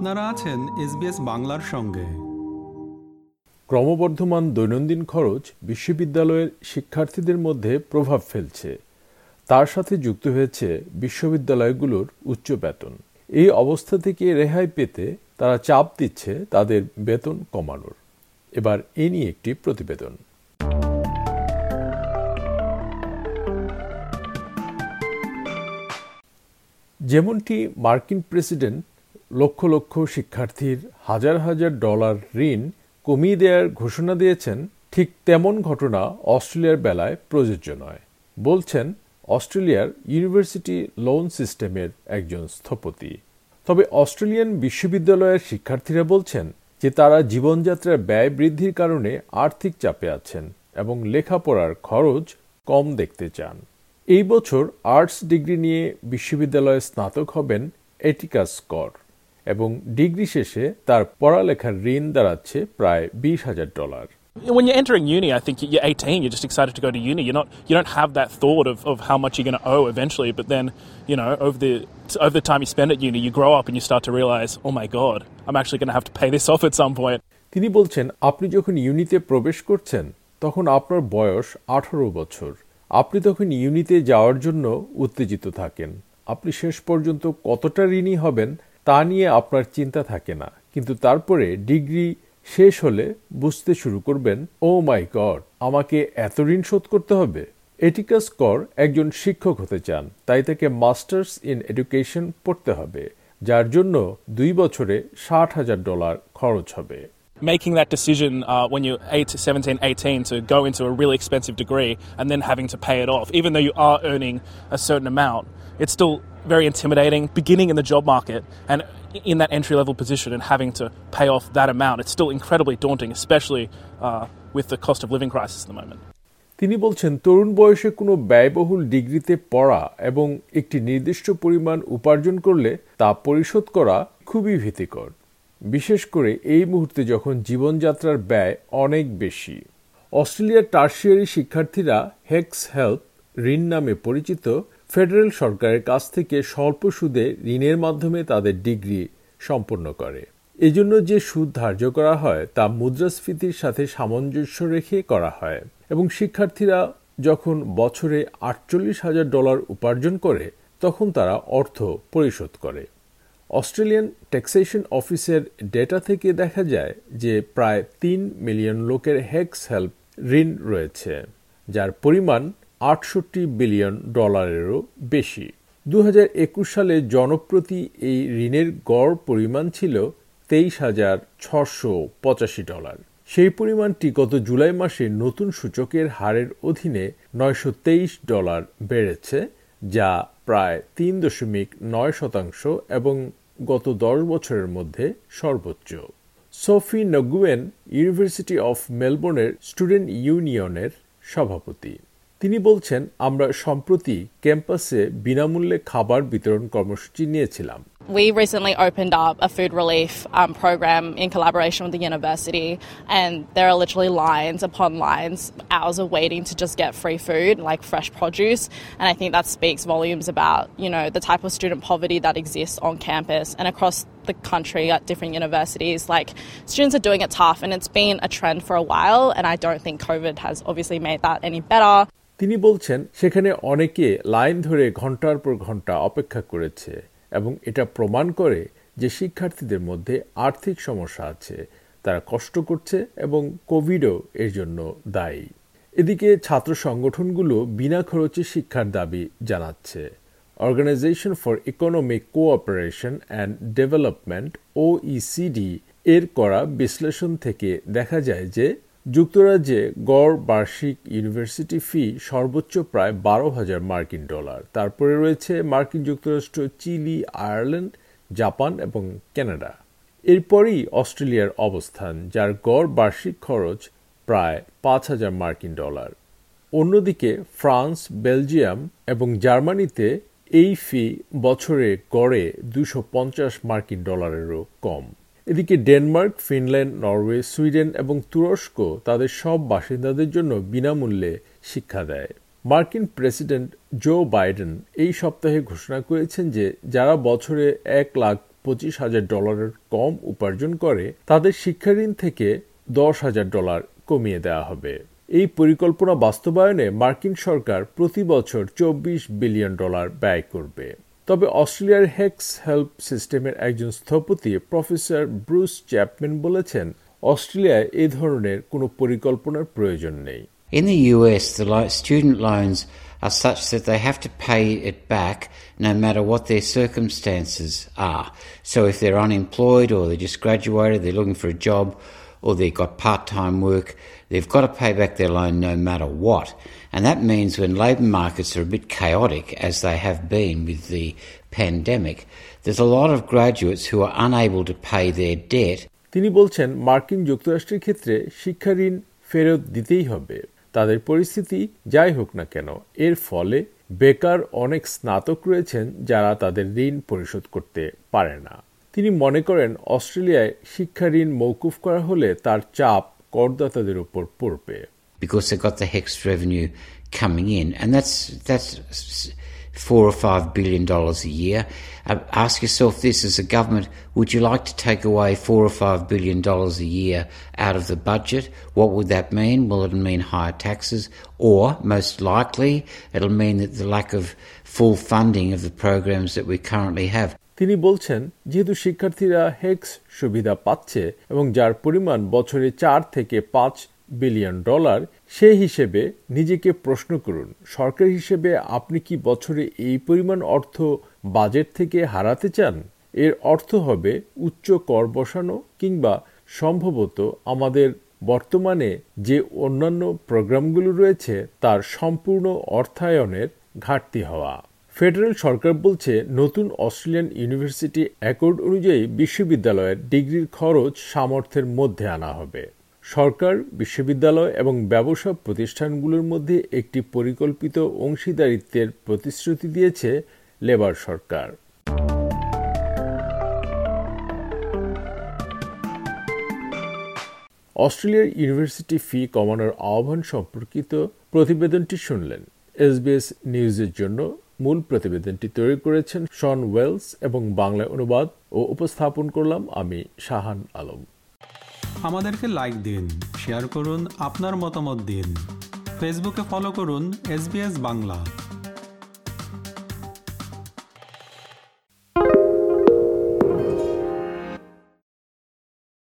আপনারা আছেন এসবিএস বাংলার সঙ্গে। ক্রমবর্ধমান দৈনন্দিন খরচ বিশ্ববিদ্যালয়ের শিক্ষার্থীদের মধ্যে প্রভাব ফেলছে। তার সাথে যুক্ত হয়েছে বিশ্ববিদ্যালয়গুলোর উচ্চ বেতন। এই অবস্থা থেকে রেহাই পেতে তারা চাপ দিচ্ছে তাদের বেতন কমানোর। এবার এ নিয়ে একটি প্রতিবেদন। যেমনটি মার্কিন প্রেসিডেন্ট লক্ষ লক্ষ শিক্ষার্থীর হাজার হাজার ডলার ঋণ কমিয়ে দেওয়ার ঘোষণা দিয়েছেন, ঠিক তেমন ঘটনা অস্ট্রেলিয়ার বেলায় প্রযোজ্য নয়, বলছেন অস্ট্রেলিয়ার ইউনিভার্সিটি লোন সিস্টেমের একজন স্থপতি। তবে অস্ট্রেলিয়ান বিশ্ববিদ্যালয়ের শিক্ষার্থীরা বলছেন যে তারা জীবনযাত্রার ব্যয় বৃদ্ধির কারণে আর্থিক চাপে আছেন এবং লেখাপড়ার খরচ কম দেখতে চান। এই বছর আর্টস ডিগ্রি নিয়ে বিশ্ববিদ্যালয়ে স্নাতক হবেন এটিকাস কর। এবং ডিগ্রি শেষে তার পড়ালেখার ঋণ দাঁড়াচ্ছে প্রায় বিশ হাজার dollar When you're entering uni, I think you're 18, you're just excited to go to uni. You're not, you don't have that thought of, of how much you're going to owe eventually. But then, you know, over the over the time you spend at uni, you grow up and you start to realize, oh my god, I'm actually going to have to pay this off at some point. তিনি বলছেন আপনি যখন ইউনিতে প্রবেশ করছেন তখন আপনার বয়স আঠারো বছর আপনি তখন ইউনিতে যাওয়ার জন্য উত্তেজিত থাকেন আপনি শেষ পর্যন্ত কতটা ঋণী হবেন তা নিয়ে আপনার চিন্তা থাকে না। কিন্তু তারপরে ডিগ্রি শেষ হলে বুঝতে শুরু করবেন ও মাই গড আমাকে এত ঋণ শোধ করতে হবে? এটিকাস কর একজন শিক্ষক হতে চান, তাই তাকে মাস্টার্স ইন এডুকেশন পড়তে হবে, যার জন্য দুই বছরে ষাট হাজার ডলার খরচ হবে। Making that decision uh, when you're 8, 17, 18 to go into a really expensive degree and then having to pay it off, even though you are earning a certain amount, it's still very intimidating beginning in the job market and in that entry level position and having to pay off that amount. It's still incredibly daunting, especially uh, with the cost of living crisis at the moment. তিনি বলছেন তরুণ বয়সে কোনো ব্যয়বহুল ডিগ্রিতে পড়া এবং একটি নির্দিষ্ট পরিমাণ উপার্জন করলে তা পরিশোধ করা খুবই ভীতিকর বিশেষ করে এই মুহূর্তে যখন জীবনযাত্রার ব্যয় অনেক বেশি। অস্ট্রেলিয়ার টার্সিয়ারি শিক্ষার্থীরা হেক্স হেল্প ঋণ নামে পরিচিত ফেডারেল সরকারের কাছ থেকে স্বল্প সুদে ঋণের মাধ্যমে তাদের ডিগ্রি সম্পন্ন করে। এজন্য যে সুদ ধার্য করা হয় তা মুদ্রাস্ফীতির সাথে সামঞ্জস্য রেখে করা হয় এবং শিক্ষার্থীরা যখন বছরে আটচল্লিশ হাজার ডলার উপার্জন করে, তখন তারা অর্থ পরিশোধ করে। অস্ট্রেলিয়ান ট্যাক্সেশন অফিসের ডেটা থেকে দেখা যায় যে প্রায় তিন মিলিয়ন লোকের হেক্স হেল্প ঋণ রয়েছে, যার পরিমাণ আটষট্টি বিলিয়ন ডলারেরও বেশি। দু হাজার একুশ সালে জনপ্রতি এই ঋণের গড় পরিমাণ ছিল তেইশ হাজার ছশো পঁচাশি ডলার। সেই পরিমাণটি গত জুলাই মাসে নতুন সূচকের হারের অধীনে নয়শো তেইশ ডলার বেড়েছে, যা প্রায় তিন দশমিক নয় শতাংশ এবং গত দশ বছরের মধ্যে সর্বোচ্চ। সোফি নগুয়েন ইউনিভার্সিটি অফ মেলবোর্নের স্টুডেন্ট ইউনিয়নের সভাপতি। তিনি বলছেন, আমরা সম্প্রতি ক্যাম্পাসে বিনামূল্যে খাবার বিতরণ কর্মসূচি নিয়েছিলাম। We recently opened up a food relief um, program in collaboration with the university, and there are literally lines upon lines, hours of waiting to just get free food, like fresh produce. And I think that speaks volumes about, you know, the type of student poverty that exists on campus and across the country at different universities. Like, students are doing it tough, and it's been a trend for a while, and I don't think COVID has obviously made that any better. তিনি বলছেন সেখানে অনেকে line ধরে ঘন্টার পর ঘন্টা অপেক্ষা করেছে এবং এটা প্রমাণ করে যে শিক্ষার্থীদের মধ্যে আর্থিক সমস্যা আছে। তারা কষ্ট করছে এবং কোভিডও এর জন্য দায়ী। এদিকে ছাত্র সংগঠনগুলো বিনা খরচে শিক্ষার দাবি জানাচ্ছে। Organisation for Economic Cooperation and Development OECD এর করা বিশ্লেষণ থেকে দেখা যায় যে যুক্তরাজ্যে গড় বার্ষিক ইউনিভার্সিটি ফি সর্বোচ্চ প্রায় বারো হাজার মার্কিন ডলার। তারপরে রয়েছে মার্কিন যুক্তরাষ্ট্র, চিলি, আয়ারল্যান্ড, জাপান এবং কানাডা। এরপরই অস্ট্রেলিয়ার অবস্থান, যার গড় বার্ষিক খরচ প্রায় পাঁচ হাজার মার্কিন ডলার। অন্যদিকে ফ্রান্স, বেলজিয়াম এবং জার্মানিতে এই ফি বছরে গড়ে দুশো মার্কিন ডলারেরও কম। এদিকে ডেনমার্ক, ফিনল্যান্ড, নরওয়ে, সুইডেন এবং তুরস্ক তাদের সব বাসিন্দাদের জন্য বিনামূল্যে শিক্ষা দেয়। মার্কিন প্রেসিডেন্ট জো বাইডেন এই সপ্তাহে ঘোষণা করেছেন যে যারা বছরে এক লাখ পঁচিশ হাজার ডলারের কম উপার্জন করে, তাদের শিক্ষাঋণ থেকে দশ হাজার ডলার কমিয়ে দেওয়া হবে। এই পরিকল্পনা বাস্তবায়নে মার্কিন সরকার প্রতি বছর চব্বিশ বিলিয়ন ডলার ব্যয় করবে। তবে অস্ট্রেলিয়ার হেক্স হেল্প সিস্টেমের একজন স্থপতি প্রফেসর ব্রুস চ্যাপম্যান বলেছেন অস্ট্রেলিয়ায় এ ধরনের কোনো পরিকল্পনার প্রয়োজন নেই In the US, the lo- student loans are such that they have to pay it back no matter what their circumstances are. So if they're unemployed or they just graduated, they're looking for a job, or they've got part time work, they've got to pay back their loan no matter what. And that means when labour markets are a bit chaotic, as they have been with the pandemic, there's a lot of graduates who are unable to pay their debt তিনি বলছেন মার্কিন যুক্তরাষ্ট্রের ক্ষেত্রে শিক্ষা ঋণ ফেরত দিতেই হবে তাদের পরিস্থিতি যাই হোক না কেন এর ফলে বেকার অনেক স্নাতক রয়েছেন যারা তাদের ঋণ পরিশোধ করতে পারে না তিনি মনে করেন অস্ট্রেলিয়ায় শিক্ষা ঋণ মৌকুফ করা হলে তার চাপ করদাতাদের উপর পড়বে because they've got the HEX revenue coming in, and that's that's four or five billion dollars a year. Uh, ask yourself this: as a government, would you like to take away four or five billion dollars a year out of the budget? What would that mean? Will it mean higher taxes, or most likely, it'll mean that the lack of full funding of the programs that we currently have. তিনি বলছেন, যেহেতু শিক্ষার্থীরা hex সুবিধা পাচ্ছে এবং যার পরিমাণ বছরে চার থেকে পাঁচ বিলিয়ন ডলার সেই হিসেবে নিজেকে প্রশ্ন করুন, সরকার হিসেবে আপনি কি বছরে এই পরিমাণ অর্থ বাজেট থেকে হারাতে চান? এর অর্থ হবে উচ্চ কর বসানো কিংবা সম্ভবত আমাদের বর্তমানে যে অন্যান্য প্রোগ্রামগুলো রয়েছে, তার সম্পূর্ণ অর্থায়নের ঘাটতি হওয়া। ফেডারেল সরকার বলছে, নতুন অস্ট্রেলিয়ান ইউনিভার্সিটি অ্যাকর্ড অনুযায়ী বিশ্ববিদ্যালয়ের ডিগ্রির খরচ সামর্থ্যের মধ্যে আনা হবে। সরকার, বিশ্ববিদ্যালয় এবং ব্যবসা প্রতিষ্ঠানগুলোর মধ্যে একটি পরিকল্পিত অংশীদারিত্বের প্রতিশ্রুতি দিয়েছে লেবার সরকার। অস্ট্রেলিয়ার ইউনিভার্সিটি ফি কমানোর আহ্বান সম্পর্কিত প্রতিবেদনটি শুনলেন এসবিএস নিউজের জন্য মূল প্রতিবেদনটি তৈরি করেছেন শন ওয়েলস এবং বাংলায় অনুবাদ ও উপস্থাপন করলাম আমি শাহান আলম। আমাদেরকে লাইক দিন শেয়ার করুন, আপনার মতামত দিন। ফেসবুকে ফলো করুন এস বাংলা।